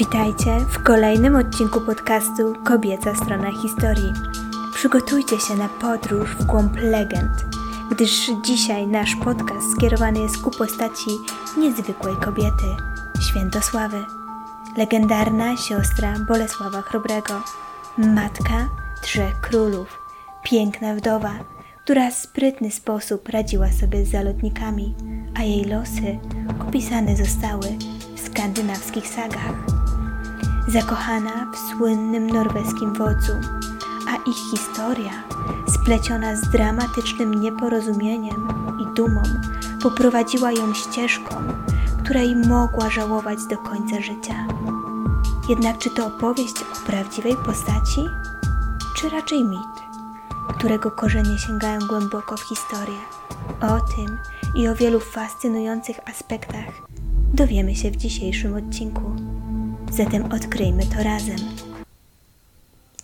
Witajcie w kolejnym odcinku podcastu Kobieca Strona Historii. Przygotujcie się na podróż w głąb legend, gdyż dzisiaj nasz podcast skierowany jest ku postaci niezwykłej kobiety, Świętosławy. Legendarna siostra Bolesława Chrobrego, matka trzech królów, piękna wdowa, która w sprytny sposób radziła sobie z zalotnikami, a jej losy opisane zostały w skandynawskich sagach zakochana w słynnym norweskim wodzu, a ich historia, spleciona z dramatycznym nieporozumieniem i dumą, poprowadziła ją ścieżką, której mogła żałować do końca życia. Jednak czy to opowieść o prawdziwej postaci, czy raczej mit, którego korzenie sięgają głęboko w historię? O tym i o wielu fascynujących aspektach dowiemy się w dzisiejszym odcinku. Zatem odkryjmy to razem.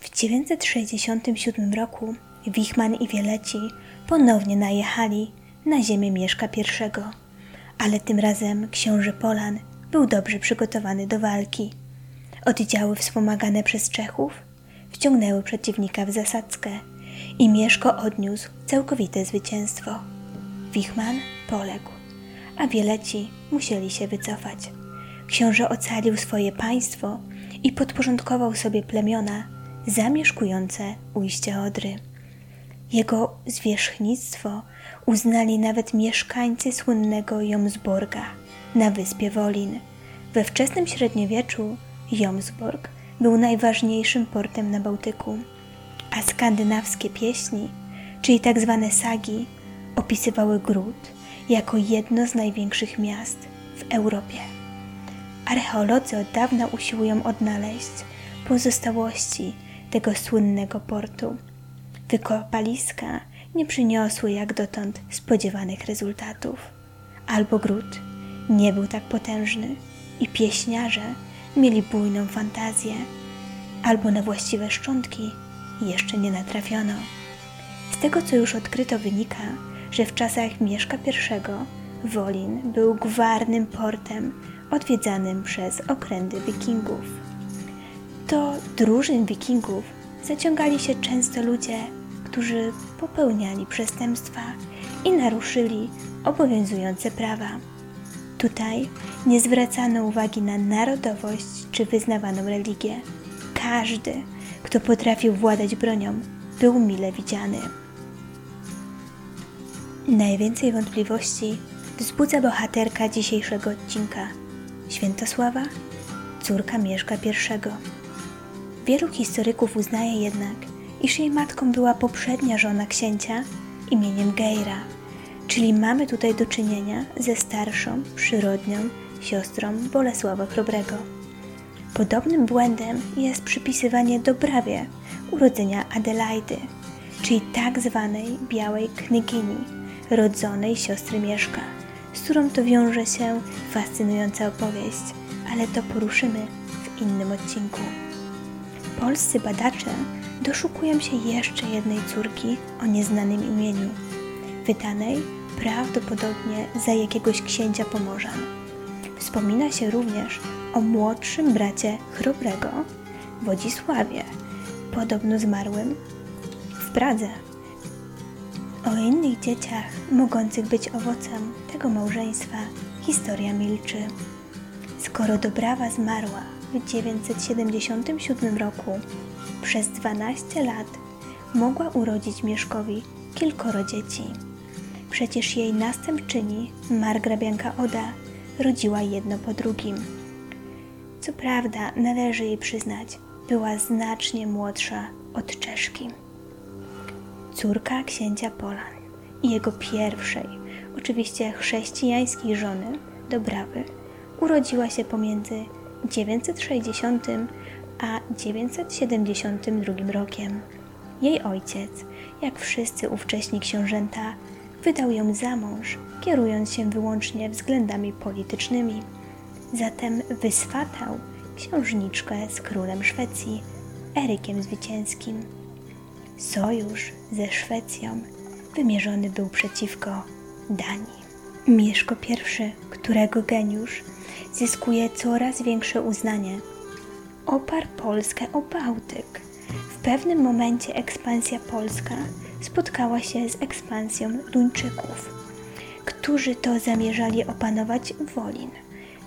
W 967 roku Wichman i Wieleci ponownie najechali na ziemię Mieszka I, ale tym razem książę Polan był dobrze przygotowany do walki. Oddziały wspomagane przez Czechów wciągnęły przeciwnika w zasadzkę i Mieszko odniósł całkowite zwycięstwo. Wichman poległ, a Wieleci musieli się wycofać. Książę ocalił swoje państwo i podporządkował sobie plemiona zamieszkujące ujście Odry. Jego zwierzchnictwo uznali nawet mieszkańcy słynnego Jomsborga na wyspie Wolin. We wczesnym średniowieczu Jomsborg był najważniejszym portem na Bałtyku, a skandynawskie pieśni, czyli tak zwane sagi, opisywały Gród jako jedno z największych miast w Europie. Archeolodzy od dawna usiłują odnaleźć pozostałości tego słynnego portu. Wykopaliska nie przyniosły jak dotąd spodziewanych rezultatów. Albo gród nie był tak potężny i pieśniarze mieli bujną fantazję, albo na właściwe szczątki jeszcze nie natrafiono. Z tego, co już odkryto, wynika, że w czasach Mieszka I Wolin był gwarnym portem odwiedzanym przez okręty wikingów. Do drużyn wikingów zaciągali się często ludzie, którzy popełniali przestępstwa i naruszyli obowiązujące prawa. Tutaj nie zwracano uwagi na narodowość czy wyznawaną religię. Każdy, kto potrafił władać bronią, był mile widziany. Najwięcej wątpliwości wzbudza bohaterka dzisiejszego odcinka – Świętosława, córka Mieszka I. Wielu historyków uznaje jednak, iż jej matką była poprzednia żona księcia imieniem Geira, czyli mamy tutaj do czynienia ze starszą, przyrodnią siostrą Bolesława Chrobrego. Podobnym błędem jest przypisywanie Dobrawie urodzenia Adelaidy, czyli tak zwanej białej knygini, rodzonej siostry Mieszka z którą to wiąże się fascynująca opowieść, ale to poruszymy w innym odcinku. Polscy badacze doszukują się jeszcze jednej córki o nieznanym imieniu, wydanej prawdopodobnie za jakiegoś księcia Pomorzan. Wspomina się również o młodszym bracie Chrobrego, Wodzisławie, podobno zmarłym w Pradze o innych dzieciach mogących być owocem tego małżeństwa historia milczy. Skoro Dobrawa zmarła w 977 roku, przez 12 lat mogła urodzić Mieszkowi kilkoro dzieci. Przecież jej następczyni, margrabianka Oda, rodziła jedno po drugim. Co prawda, należy jej przyznać, była znacznie młodsza od Czeszki córka księcia Polan i jego pierwszej, oczywiście chrześcijańskiej żony, Dobrawy, urodziła się pomiędzy 960 a 972 rokiem. Jej ojciec, jak wszyscy ówcześni książęta, wydał ją za mąż, kierując się wyłącznie względami politycznymi. Zatem wyswatał księżniczkę z królem Szwecji, Erykiem Zwycięskim. Sojusz ze Szwecją wymierzony był przeciwko Danii. Mieszko I, którego geniusz zyskuje coraz większe uznanie, oparł Polskę o Bałtyk. W pewnym momencie ekspansja polska spotkała się z ekspansją Duńczyków, którzy to zamierzali opanować Wolin,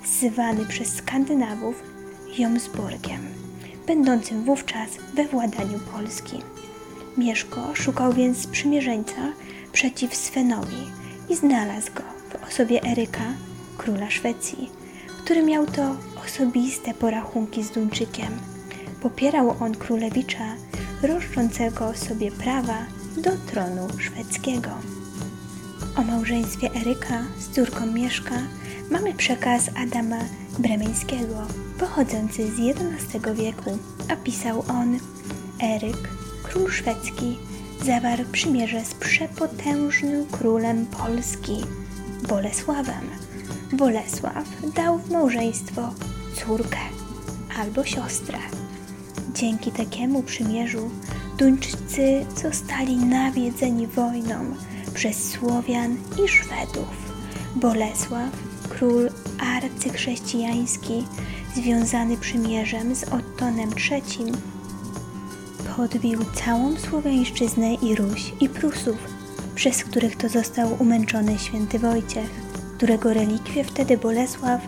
zwany przez Skandynawów Jomsborgiem, będącym wówczas we władaniu Polski. Mieszko szukał więc sprzymierzeńca przeciw Svenowi i znalazł go w osobie Eryka, króla Szwecji, który miał to osobiste porachunki z Duńczykiem. Popierał on królewicza roszczącego sobie prawa do tronu szwedzkiego. O małżeństwie Eryka z córką Mieszka mamy przekaz Adama Bremeńskiego, pochodzący z XI wieku, a pisał on Eryk, król szwedzki, zawarł przymierze z przepotężnym królem Polski, Bolesławem. Bolesław dał w małżeństwo córkę albo siostrę. Dzięki takiemu przymierzu Duńczycy zostali nawiedzeni wojną przez Słowian i Szwedów. Bolesław, król arcychrześcijański, związany przymierzem z Ottonem III, podbił całą Słowiańszczyznę i Ruś i Prusów, przez których to został umęczony święty Wojciech, którego relikwie wtedy Bolesław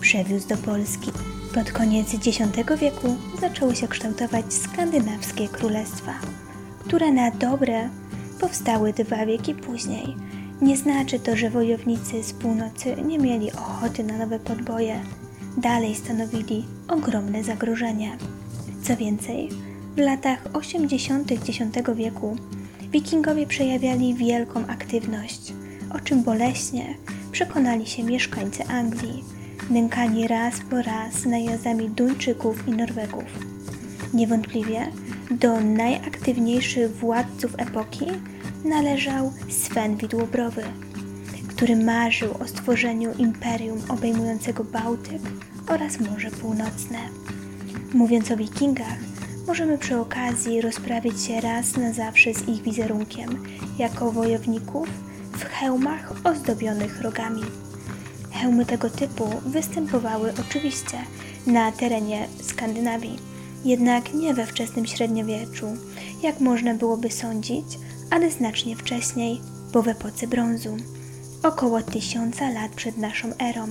przewiózł do Polski. Pod koniec X wieku zaczęły się kształtować skandynawskie królestwa, które na dobre powstały dwa wieki później. Nie znaczy to, że wojownicy z północy nie mieli ochoty na nowe podboje. Dalej stanowili ogromne zagrożenie. Co więcej, w latach 80. X wieku wikingowie przejawiali wielką aktywność, o czym boleśnie przekonali się mieszkańcy Anglii, nękani raz po raz najazdami Duńczyków i Norwegów. Niewątpliwie do najaktywniejszych władców epoki należał Sven Widłobrowy, który marzył o stworzeniu imperium obejmującego Bałtyk oraz Morze Północne. Mówiąc o wikingach, możemy przy okazji rozprawić się raz na zawsze z ich wizerunkiem jako wojowników w hełmach ozdobionych rogami. Hełmy tego typu występowały oczywiście na terenie Skandynawii, jednak nie we wczesnym średniowieczu, jak można byłoby sądzić, ale znacznie wcześniej, bo w epoce brązu, około tysiąca lat przed naszą erą,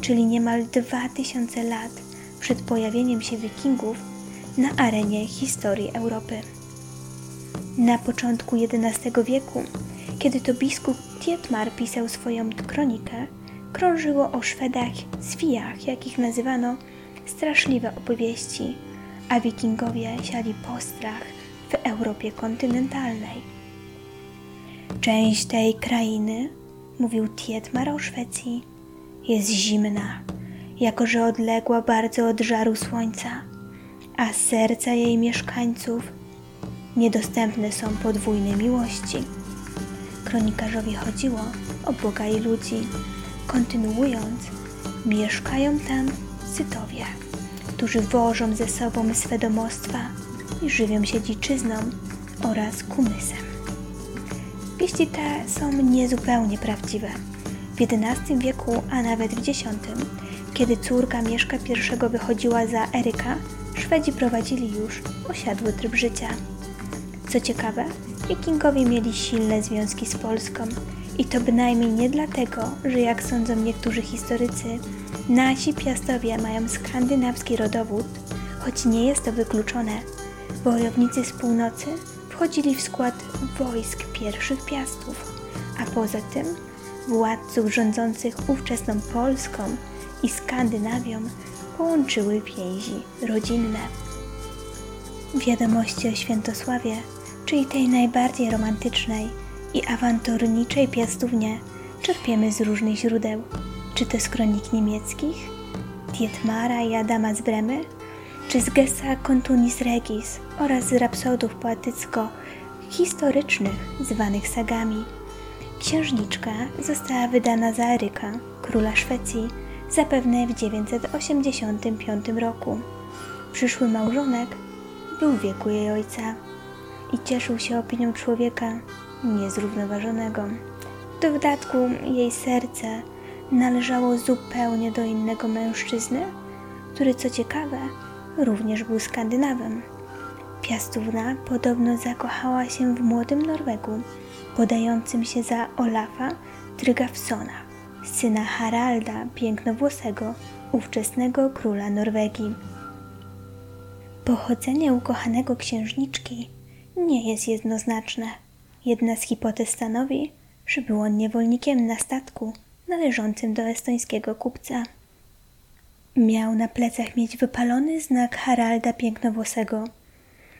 czyli niemal dwa tysiące lat przed pojawieniem się wikingów na arenie historii Europy. Na początku XI wieku, kiedy to biskup Tietmar pisał swoją kronikę, krążyło o Szwedach zwijach, jakich nazywano straszliwe opowieści, a wikingowie siali postrach w Europie kontynentalnej. Część tej krainy, mówił Tietmar o Szwecji, jest zimna, jako że odległa bardzo od żaru słońca, a serca jej mieszkańców niedostępne są podwójne miłości. Kronikarzowi chodziło o Boga i ludzi. Kontynuując, mieszkają tam Sytowie, którzy wożą ze sobą swe domostwa i żywią się dziczyzną oraz kumysem. Wieści te są niezupełnie prawdziwe. W XI wieku, a nawet w X, kiedy córka Mieszka I wychodziła za Eryka, Szwedzi prowadzili już osiadły tryb życia. Co ciekawe, Wikingowie mieli silne związki z Polską i to bynajmniej nie dlatego, że jak sądzą niektórzy historycy, nasi piastowie mają skandynawski rodowód, choć nie jest to wykluczone. Wojownicy z północy wchodzili w skład wojsk pierwszych piastów, a poza tym władców rządzących ówczesną Polską i Skandynawią połączyły więzi rodzinne. Wiadomości o Świętosławie czyli tej najbardziej romantycznej i awanturniczej piastównie, czerpiemy z różnych źródeł, czy to z kronik niemieckich, Dietmara i Adama z Bremy, czy z Gessa Contunis Regis oraz z rapsodów poetycko-historycznych zwanych sagami. Księżniczka została wydana za Eryka, króla Szwecji, zapewne w 985 roku. Przyszły małżonek był w wieku jej ojca i cieszył się opinią człowieka niezrównoważonego. W dodatku jej serce należało zupełnie do innego mężczyzny, który co ciekawe również był Skandynawem. Piastówna podobno zakochała się w młodym Norwegu, podającym się za Olafa Trygafsona, syna Haralda Pięknowłosego, ówczesnego króla Norwegii. Pochodzenie ukochanego księżniczki nie jest jednoznaczne. Jedna z hipotez stanowi, że był on niewolnikiem na statku należącym do estońskiego kupca. Miał na plecach mieć wypalony znak Haralda Pięknowłosego,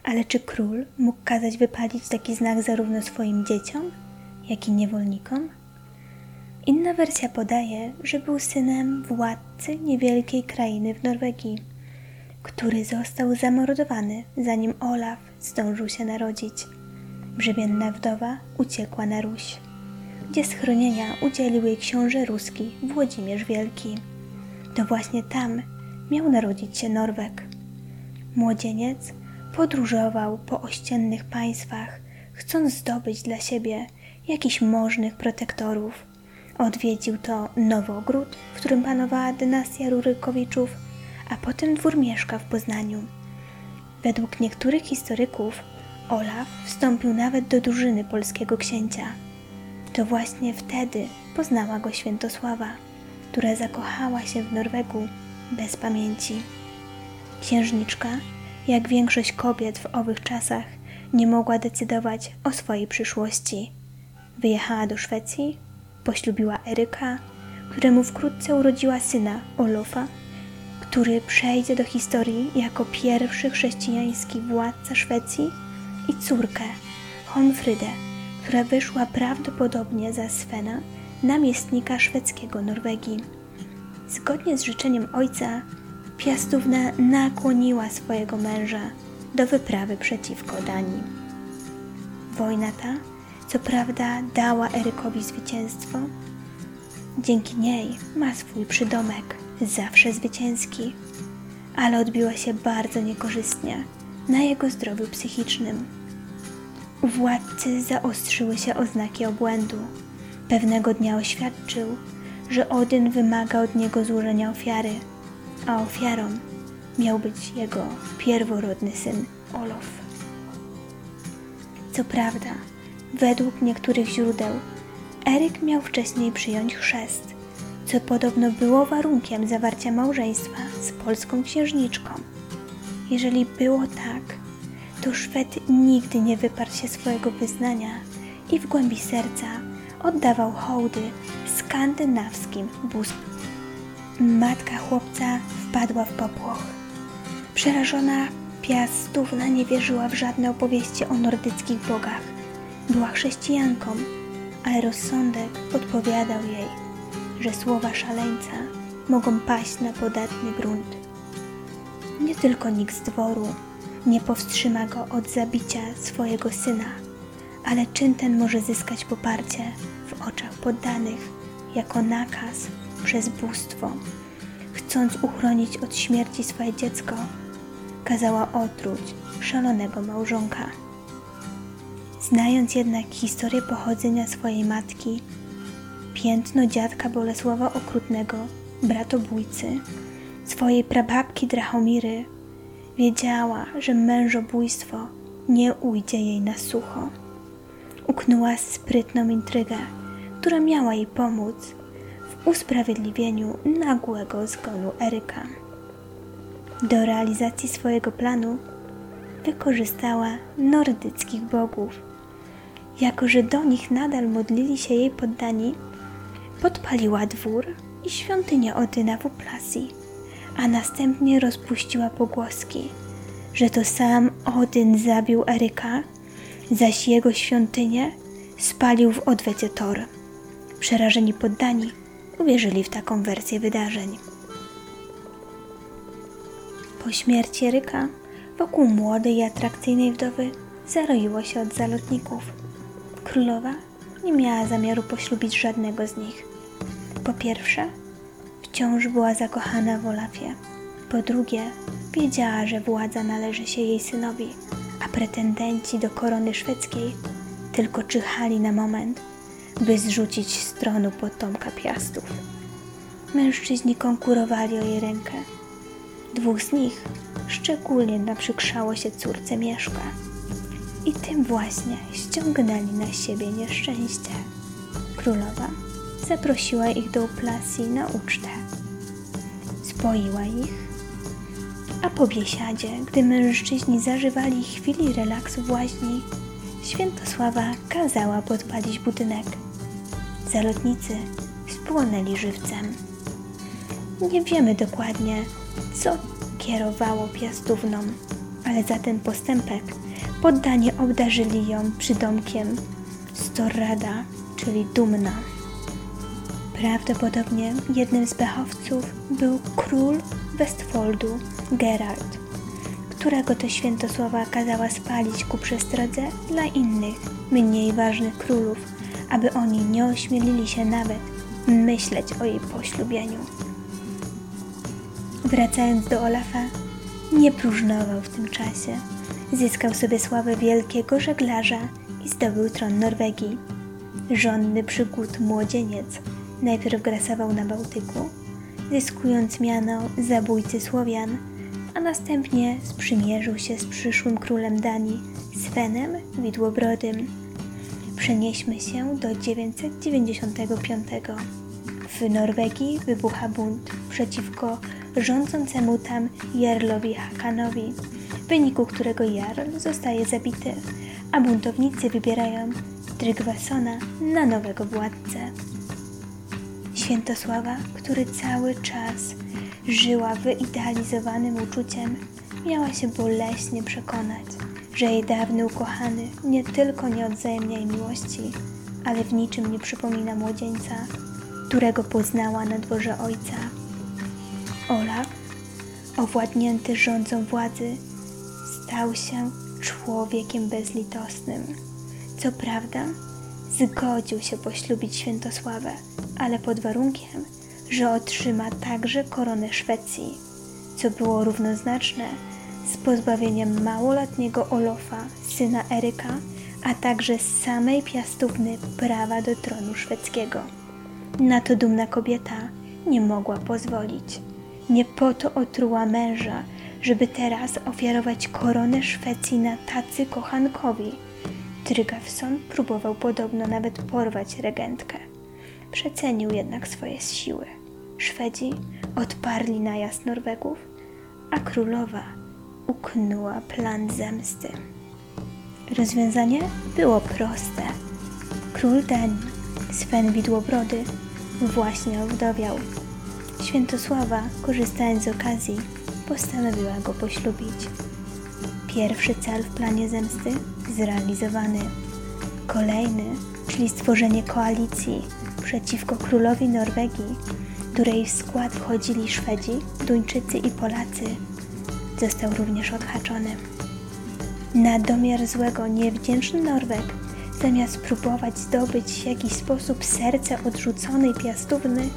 ale czy król mógł kazać wypalić taki znak zarówno swoim dzieciom, jak i niewolnikom? Inna wersja podaje, że był synem władcy niewielkiej krainy w Norwegii, który został zamordowany, zanim Olaf zdążył się narodzić. Brzebienna wdowa uciekła na Ruś, gdzie schronienia udzielił jej książę ruski Włodzimierz Wielki. To właśnie tam miał narodzić się Norweg. Młodzieniec podróżował po ościennych państwach, chcąc zdobyć dla siebie jakichś możnych protektorów. Odwiedził to Nowogród, w którym panowała dynastia Rurykowiczów, a potem dwór Mieszka w Poznaniu. Według niektórych historyków Olaf wstąpił nawet do drużyny polskiego księcia. To właśnie wtedy poznała go Świętosława, która zakochała się w Norwegu bez pamięci. Księżniczka, jak większość kobiet w owych czasach, nie mogła decydować o swojej przyszłości. Wyjechała do Szwecji, poślubiła Eryka, któremu wkrótce urodziła syna Olofa, który przejdzie do historii jako pierwszy chrześcijański władca Szwecji i córkę Holmfrydę, która wyszła prawdopodobnie za Svena, namiestnika szwedzkiego Norwegii. Zgodnie z życzeniem ojca, Piastówna nakłoniła swojego męża do wyprawy przeciwko Danii. Wojna ta, co prawda, dała Erykowi zwycięstwo. Dzięki niej ma swój przydomek, zawsze zwycięski, ale odbiła się bardzo niekorzystnie na jego zdrowiu psychicznym. U władcy zaostrzyły się oznaki obłędu. Pewnego dnia oświadczył, że Odyn wymaga od niego złożenia ofiary, a ofiarą miał być jego pierworodny syn Olof. Co prawda, według niektórych źródeł, Eryk miał wcześniej przyjąć chrzest, co podobno było warunkiem zawarcia małżeństwa z polską księżniczką. Jeżeli było tak, to Szwed nigdy nie wyparł się swojego wyznania i w głębi serca oddawał hołdy skandynawskim bóstwom. Matka chłopca wpadła w popłoch. Przerażona piastówna nie wierzyła w żadne opowieści o nordyckich bogach. Była chrześcijanką, ale rozsądek podpowiadał jej, że słowa szaleńca mogą paść na podatny grunt. Nie tylko nikt z dworu nie powstrzyma go od zabicia swojego syna, ale czyn ten może zyskać poparcie w oczach poddanych jako nakaz przez bóstwo. Chcąc uchronić od śmierci swoje dziecko, kazała otruć szalonego małżonka. Znając jednak historię pochodzenia swojej matki, piętno dziadka Bolesława Okrutnego, bratobójcy, swojej prababki Drachomiry, wiedziała, że mężobójstwo nie ujdzie jej na sucho. Uknęła sprytną intrygę, która miała jej pomóc w usprawiedliwieniu nagłego zgonu Eryka. Do realizacji swojego planu wykorzystała nordyckich bogów. Jako, że do nich nadal modlili się jej poddani, podpaliła dwór i świątynię Odyna w Uplasji, a następnie rozpuściła pogłoski, że to sam Odyn zabił Eryka, zaś jego świątynię spalił w odwecie Thor. Przerażeni poddani uwierzyli w taką wersję wydarzeń. Po śmierci Eryka wokół młodej i atrakcyjnej wdowy zaroiło się od zalotników. Królowa nie miała zamiaru poślubić żadnego z nich. Po pierwsze, wciąż była zakochana w Olafie. Po drugie, wiedziała, że władza należy się jej synowi, a pretendenci do korony szwedzkiej tylko czyhali na moment, by zrzucić z tronu potomka piastów. Mężczyźni konkurowali o jej rękę. Dwóch z nich szczególnie naprzykrzało się córce Mieszka i tym właśnie ściągnęli na siebie nieszczęście. Królowa zaprosiła ich do Uplasji na ucztę. Spoiła ich, a po biesiadzie, gdy mężczyźni zażywali chwili relaksu w łaźni, Świętosława kazała podpalić budynek. Zalotnicy spłonęli żywcem. Nie wiemy dokładnie, co kierowało piastówną, ale za ten postępek poddanie obdarzyli ją przydomkiem Storrada, czyli dumna. Prawdopodobnie jednym z pechowców był król Westfoldu, Gerard, którego to Świętosława kazała spalić ku przestrodze dla innych, mniej ważnych królów, aby oni nie ośmielili się nawet myśleć o jej poślubieniu. Wracając do Olafa, nie próżnował w tym czasie. Zyskał sobie sławę wielkiego żeglarza i zdobył tron Norwegii. Żonny przygód młodzieniec najpierw grasował na Bałtyku, zyskując miano zabójcy Słowian, a następnie sprzymierzył się z przyszłym królem Danii, Svenem Widłobrodym. Przenieśmy się do 995. W Norwegii wybucha bunt przeciwko rządzącemu tam Jarlowi Hakanowi, w wyniku którego Jarl zostaje zabity, a buntownicy wybierają Trygvasona na nowego władcę. Świętosława, który cały czas żyła wyidealizowanym uczuciem, miała się boleśnie przekonać, że jej dawny ukochany nie tylko nie odzajemnia jej miłości, ale w niczym nie przypomina młodzieńca, którego poznała na dworze ojca. Olaf, owładnięty rządzą władzy, stał się człowiekiem bezlitosnym. Co prawda, zgodził się poślubić Świętosławę, ale pod warunkiem, że otrzyma także koronę Szwecji, co było równoznaczne z pozbawieniem małolatniego Olofa, syna Eryka, a z samej piastówny prawa do tronu szwedzkiego. Na to dumna kobieta nie mogła pozwolić. Nie po to otruła męża, żeby teraz ofiarować koronę Szwecji na tacy kochankowi. Trygawson próbował podobno nawet porwać regentkę. Przecenił jednak swoje siły. Szwedzi odparli najazd Norwegów, a królowa uknęła plan zemsty. Rozwiązanie było proste. Król Danii, Sven Widłobrody, właśnie owdowiał. Świętosława, korzystając z okazji, postanowiła go poślubić. Pierwszy cel w planie zemsty zrealizowany. Kolejny, czyli stworzenie koalicji przeciwko królowi Norwegii, której w skład wchodzili Szwedzi, Duńczycy i Polacy, został również odhaczony. Na domiar złego, niewdzięczny Norweg, zamiast próbować zdobyć w jakiś sposób serce odrzuconej piastówny,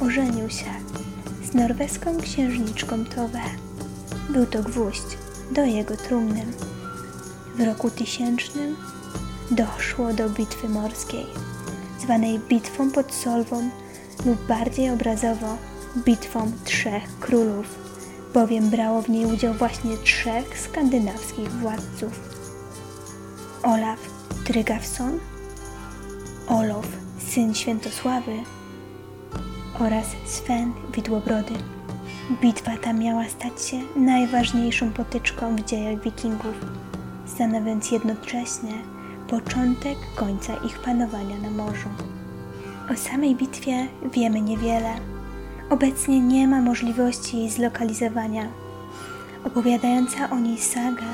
ożenił się z norweską księżniczką Tove. Był to gwóźdź do jego trumny. W roku tysięcznym doszło do bitwy morskiej, zwanej Bitwą pod Solwą lub bardziej obrazowo Bitwą Trzech Królów, bowiem brało w niej udział właśnie trzech skandynawskich władców. Olaf Trygawson, Olof, syn Świętosławy oraz Sven Widłobrody. Bitwa ta miała stać się najważniejszą potyczką w dziejach wikingów, stanowiąc jednocześnie początek końca ich panowania na morzu. O samej bitwie wiemy niewiele. Obecnie nie ma możliwości jej zlokalizowania. Opowiadająca o niej saga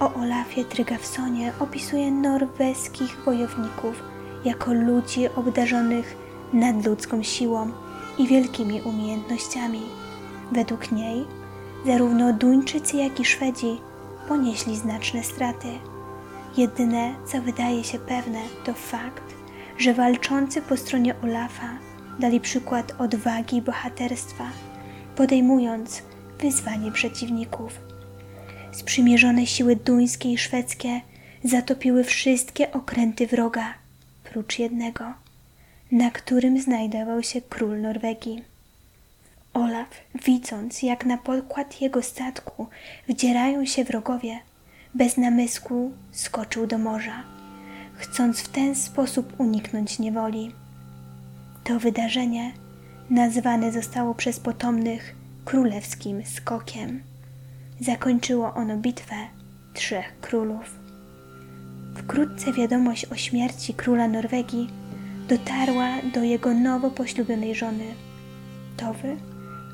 o Olafie Trygawsonie opisuje norweskich wojowników jako ludzi obdarzonych nadludzką siłą i wielkimi umiejętnościami. Według niej zarówno Duńczycy, jak i Szwedzi ponieśli znaczne straty. Jedyne, co wydaje się pewne, to fakt, że walczący po stronie Olafa dali przykład odwagi i bohaterstwa, podejmując wyzwanie przeciwników. Sprzymierzone siły duńskie i szwedzkie zatopiły wszystkie okręty wroga, prócz jednego – na którym znajdował się król Norwegii. Olaf, widząc jak na pokład jego statku wdzierają się wrogowie, bez namysłu skoczył do morza, chcąc w ten sposób uniknąć niewoli. To wydarzenie nazwane zostało przez potomnych królewskim skokiem. Zakończyło ono bitwę trzech królów. Wkrótce wiadomość o śmierci króla Norwegii dotarła do jego nowo poślubionej żony, Towy,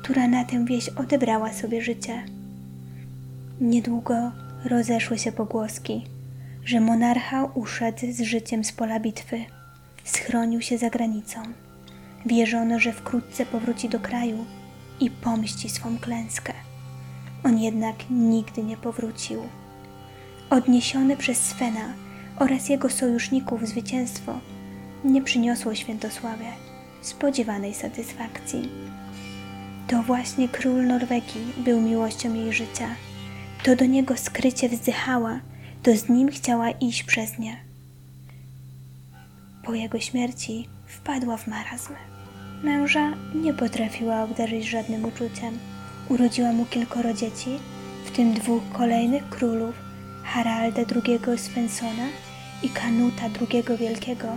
która na tę wieś odebrała sobie życie. Niedługo rozeszły się pogłoski, że monarcha uszedł z życiem z pola bitwy, schronił się za granicą. Wierzono, że wkrótce powróci do kraju i pomści swą klęskę. On jednak nigdy nie powrócił. Odniesiony przez Svena oraz jego sojuszników zwycięstwo nie przyniosło Świętosławie spodziewanej satysfakcji. To właśnie król Norwegii był miłością jej życia. To do niego skrycie wzdychała, to z nim chciała iść przez nie. Po jego śmierci wpadła w marazm. Męża nie potrafiła obdarzyć żadnym uczuciem. Urodziła mu kilkoro dzieci, w tym dwóch kolejnych królów, Haralda II Svensona i Kanuta II Wielkiego,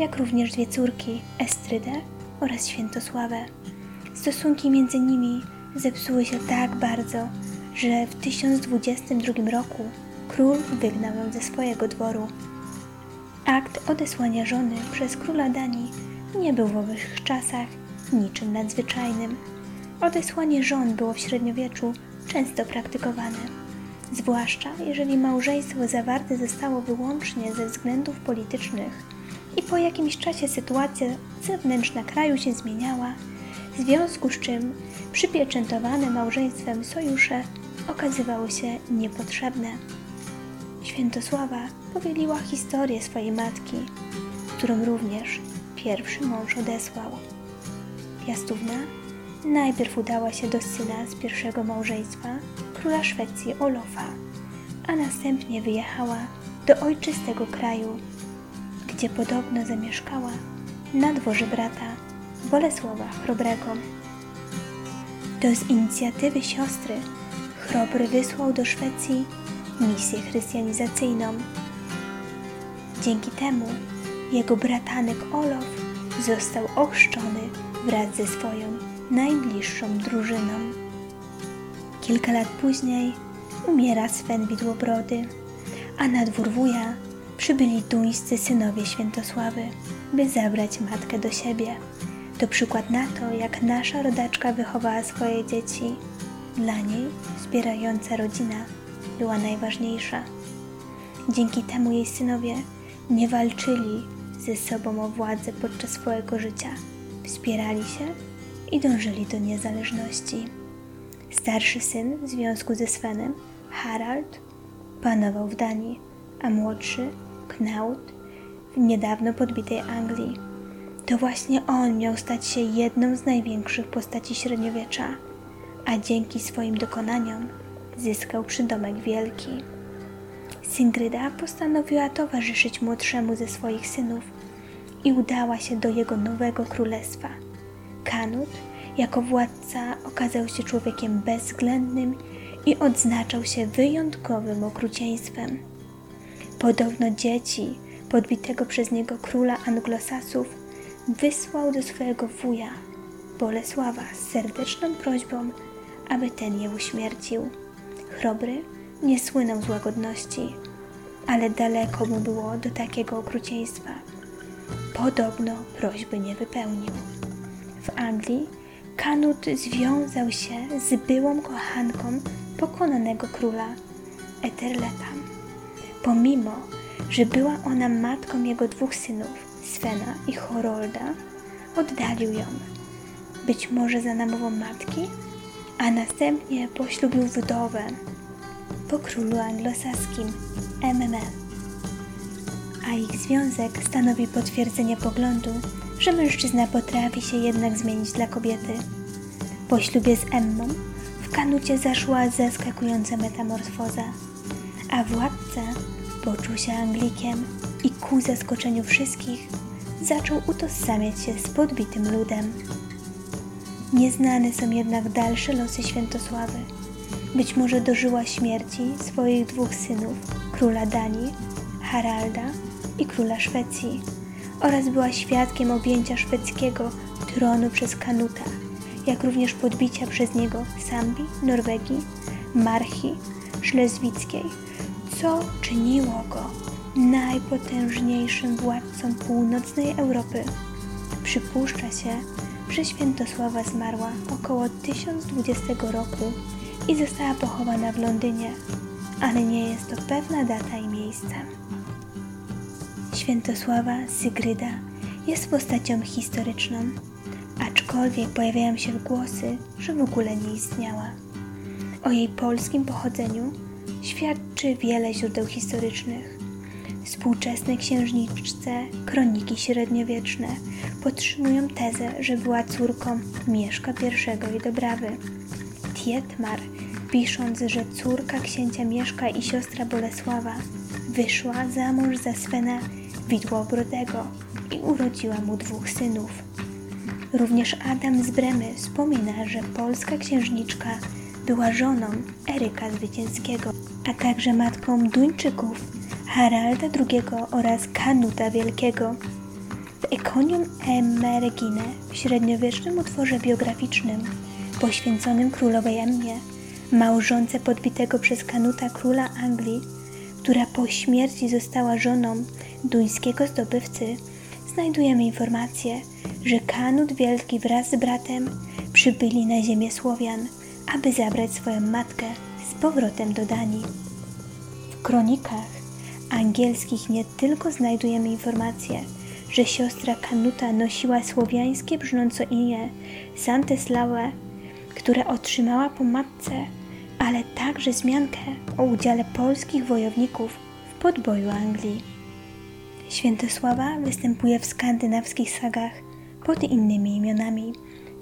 jak również dwie córki, Estrydę oraz Świętosławę. Stosunki między nimi zepsuły się tak bardzo, że w 1022 roku król wygnał ją ze swojego dworu. Akt odesłania żony przez króla Danii nie był w owych czasach niczym nadzwyczajnym. Odesłanie żon było w średniowieczu często praktykowane, zwłaszcza jeżeli małżeństwo zawarte zostało wyłącznie ze względów politycznych i po jakimś czasie sytuacja zewnętrzna kraju się zmieniała, w związku z czym przypieczętowane małżeństwem sojusze okazywały się niepotrzebne. Świętosława powieliła historię swojej matki, którą również pierwszy mąż odesłał. Piastówna najpierw udała się do syna z pierwszego małżeństwa, króla Szwecji Olofa, a następnie wyjechała do ojczystego kraju, gdzie podobno zamieszkała na dworze brata Bolesława Chrobrego. To z inicjatywy siostry Chrobry wysłał do Szwecji misję chrystianizacyjną. Dzięki temu jego bratanek Olof został ochrzczony wraz ze swoją najbliższą drużyną. Kilka lat później umiera Sven Widłobrody, a na dwór wuja przybyli duńscy synowie Świętosławy, by zabrać matkę do siebie. To przykład na to, jak nasza rodaczka wychowała swoje dzieci. Dla niej wspierająca rodzina była najważniejsza. Dzięki temu jej synowie nie walczyli ze sobą o władzę podczas swojego życia, wspierali się i dążyli do niezależności. Starszy syn w związku ze Svenem, Harald, panował w Danii, a młodszy, Knaut, w niedawno podbitej Anglii. To właśnie on miał stać się jedną z największych postaci średniowiecza, a dzięki swoim dokonaniom zyskał przydomek wielki. Singryda postanowiła towarzyszyć młodszemu ze swoich synów i udała się do jego nowego królestwa. Kanut, jako władca, okazał się człowiekiem bezwzględnym i odznaczał się wyjątkowym okrucieństwem. Podobno dzieci podbitego przez niego króla anglosasów wysłał do swojego wuja, Bolesława, z serdeczną prośbą, aby ten je uśmiercił. Chrobry nie słynął z łagodności, ale daleko mu było do takiego okrucieństwa. Podobno prośby nie wypełnił. W Anglii Kanut związał się z byłą kochanką pokonanego króla Eterleta. Pomimo, że była ona matką jego dwóch synów, Svena i Horolda, oddalił ją, być może za namową matki, a następnie poślubił wdowę po królu anglosaskim MMA. A ich związek stanowi potwierdzenie poglądu, że mężczyzna potrafi się jednak zmienić dla kobiety. Po ślubie z Emmą w Kanucie zaszła zaskakująca metamorfoza, a władca poczuł się Anglikiem i ku zaskoczeniu wszystkich zaczął utożsamiać się z podbitym ludem. Nieznane są jednak dalsze losy Świętosławy. Być może dożyła śmierci swoich dwóch synów, króla Danii, Haralda i króla Szwecji, oraz była świadkiem objęcia szwedzkiego tronu przez Kanuta, jak również podbicia przez niego Sambi, Norwegii, Marchi, Szlezwickiej, co czyniło go najpotężniejszym władcą północnej Europy. Przypuszcza się, że Świętosława zmarła około 1020 roku i została pochowana w Londynie, ale nie jest to pewna data i miejsce. Świętosława Sygryda jest postacią historyczną, aczkolwiek pojawiają się głosy, że w ogóle nie istniała. O jej polskim pochodzeniu świadczy wiele źródeł historycznych. Współczesne księżniczce, kroniki średniowieczne podtrzymują tezę, że była córką Mieszka I i Dobrawy. Tietmar, pisząc, że córka księcia Mieszka i siostra Bolesława wyszła za mąż za Swena Widłobrodego i urodziła mu dwóch synów. Również Adam z Bremy wspomina, że polska księżniczka była żoną Eryka Zwycięskiego, a także matką Duńczyków Haralda II oraz Kanuta Wielkiego. W Econium Emeregine, w średniowiecznym utworze biograficznym poświęconym królowej Emmie, małżonce podbitego przez Kanuta króla Anglii, która po śmierci została żoną duńskiego zdobywcy, znajdujemy informację, że Kanut Wielki wraz z bratem przybyli na ziemię Słowian, aby zabrać swoją matkę z powrotem do Danii. W kronikach angielskich nie tylko znajdujemy informację, że siostra Kanuta nosiła słowiańskie brzmiąco imię Santeslaue, które otrzymała po matce, ale także zmiankę o udziale polskich wojowników w podboju Anglii. Świętosława występuje w skandynawskich sagach pod innymi imionami,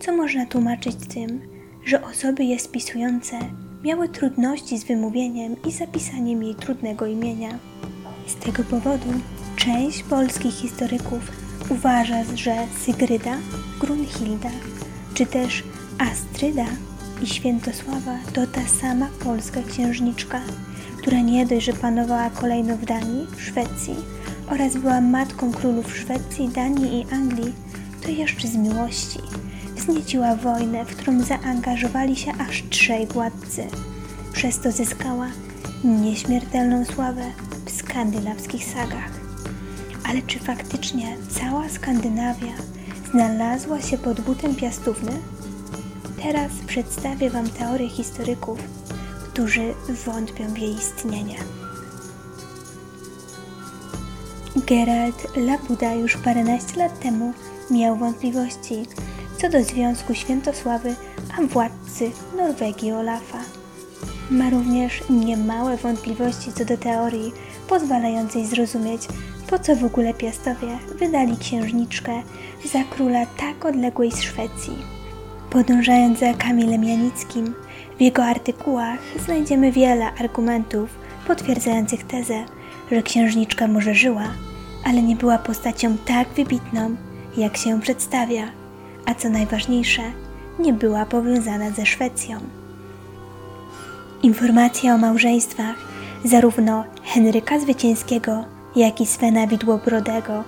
co można tłumaczyć tym, że osoby je spisujące miały trudności z wymówieniem i zapisaniem jej trudnego imienia. Z tego powodu część polskich historyków uważa, że Sygryda, Grunhilda czy też Astryda i Świętosława to ta sama polska księżniczka, która nie dość, że panowała kolejno w Danii, Szwecji oraz była matką królów Szwecji, Danii i Anglii, to jeszcze z miłości wznieciła wojnę, w którą zaangażowali się aż trzej władcy. Przez to zyskała nieśmiertelną sławę w skandynawskich sagach. Ale czy faktycznie cała Skandynawia znalazła się pod butem piastówny? Teraz przedstawię Wam teorię historyków, którzy wątpią w jej istnienie. Gerald Labuda już paręnaście lat temu miał wątpliwości co do związku Świętosławy a władcy Norwegii Olafa. Ma również niemałe wątpliwości co do teorii pozwalającej zrozumieć, po co w ogóle Piastowie wydali księżniczkę za króla tak odległej z Szwecji. Podążając za Kamilem Janickim, w jego artykułach znajdziemy wiele argumentów potwierdzających tezę, że księżniczka może żyła, ale nie była postacią tak wybitną, jak się przedstawia, a co najważniejsze, nie była powiązana ze Szwecją. Informacje o małżeństwach zarówno Henryka Zwycięskiego, jak i Svena Widłobrodego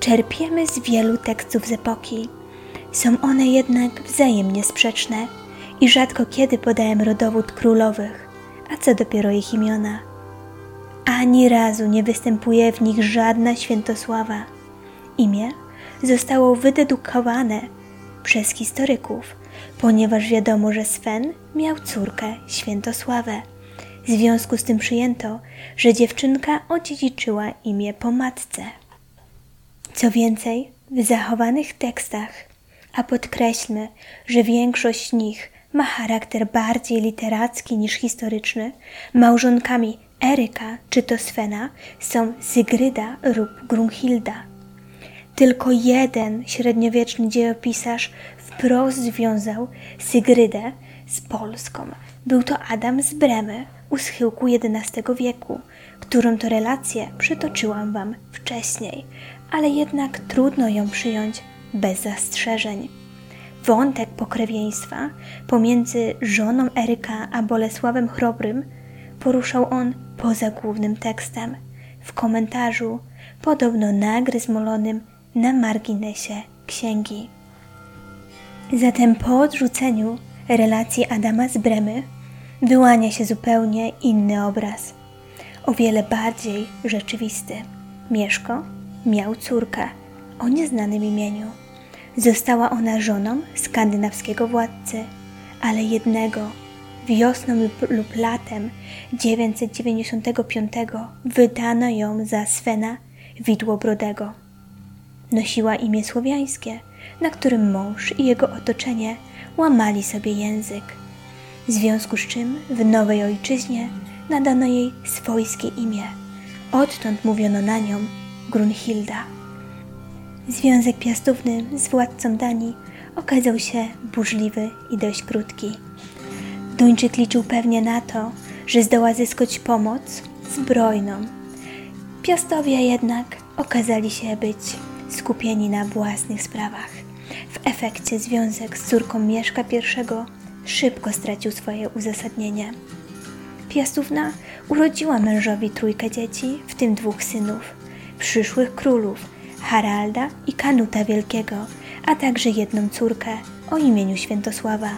czerpiemy z wielu tekstów z epoki. Są one jednak wzajemnie sprzeczne i rzadko kiedy podają rodowód królowych, a co dopiero ich imiona. Ani razu nie występuje w nich żadna świętosława. Imię zostało wydedukowane przez historyków, ponieważ wiadomo, że Sven miał córkę Świętosławę. W związku z tym przyjęto, że dziewczynka odziedziczyła imię po matce. Co więcej, w zachowanych tekstach, a podkreślmy, że większość z nich ma charakter bardziej literacki niż historyczny, małżonkami Eryka czy to Svena są Sygryda lub Grunhilda. Tylko jeden średniowieczny dziejopisarz wprost związał Sygrydę z Polską. Był to Adam z Bremy u schyłku XI wieku, którą to relację przytoczyłam Wam wcześniej, ale jednak trudno ją przyjąć bez zastrzeżeń. wątek pokrewieństwa pomiędzy żoną Eryka a Bolesławem Chrobrym poruszał on poza głównym tekstem, w komentarzu, podobno nagryzmolonym na marginesie księgi. Zatem po odrzuceniu relacji Adama z Bremy wyłania się zupełnie inny obraz, o wiele bardziej rzeczywisty. Mieszko miał córkę o nieznanym imieniu. Została ona żoną skandynawskiego władcy, ale jednego wiosną lub, latem 995 wydano ją za Svena Widłobrodego. Nosiła imię słowiańskie, na którym mąż i jego otoczenie łamali sobie język. W związku z czym w nowej ojczyźnie nadano jej swojskie imię. Odtąd mówiono na nią Grunhilda. Związek piastowny z władcą Danii okazał się burzliwy i dość krótki. Duńczyk liczył pewnie na to, że zdoła zyskać pomoc zbrojną. Piastowie jednak okazali się być skupieni na własnych sprawach. W efekcie związek z córką Mieszka I szybko stracił swoje uzasadnienie. Piastówna urodziła mężowi trójkę dzieci, w tym dwóch synów, przyszłych królów, Haralda i Kanuta Wielkiego, a także jedną córkę o imieniu Świętosława.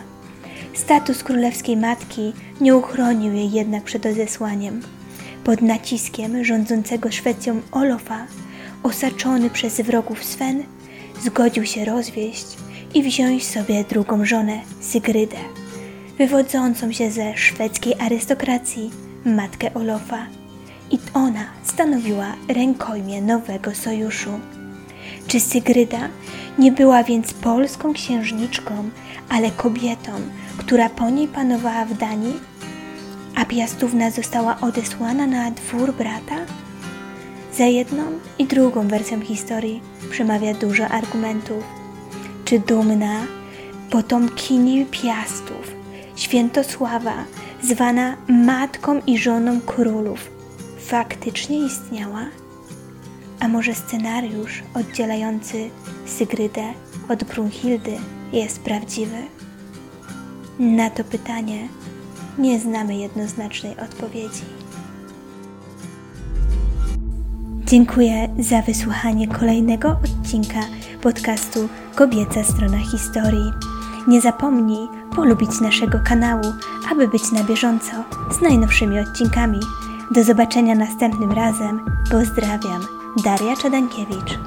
Status królewskiej matki nie uchronił jej jednak przed odesłaniem. Pod naciskiem rządzącego Szwecją Olofa, osaczony przez wrogów Sven, zgodził się rozwieść i wziąć sobie drugą żonę, Sygrydę, wywodzącą się ze szwedzkiej arystokracji, matkę Olofa. I ona stanowiła rękojmię nowego sojuszu. Czy Sygryda nie była więc polską księżniczką, ale kobietą, która po niej panowała w Danii? A Piastówna została odesłana na dwór brata? Za jedną i drugą wersją historii przemawia dużo argumentów. Czy dumna potomkini Piastów, Świętosława, zwana matką i żoną królów, faktycznie istniała? A może scenariusz oddzielający Sygrydę od Brunhildy jest prawdziwy? Na to pytanie nie znamy jednoznacznej odpowiedzi. Dziękuję za wysłuchanie kolejnego odcinka podcastu Kobieca Strona Historii. Nie zapomnij polubić naszego kanału, aby być na bieżąco z najnowszymi odcinkami. Do zobaczenia następnym razem. Pozdrawiam. Daria Czadankiewicz.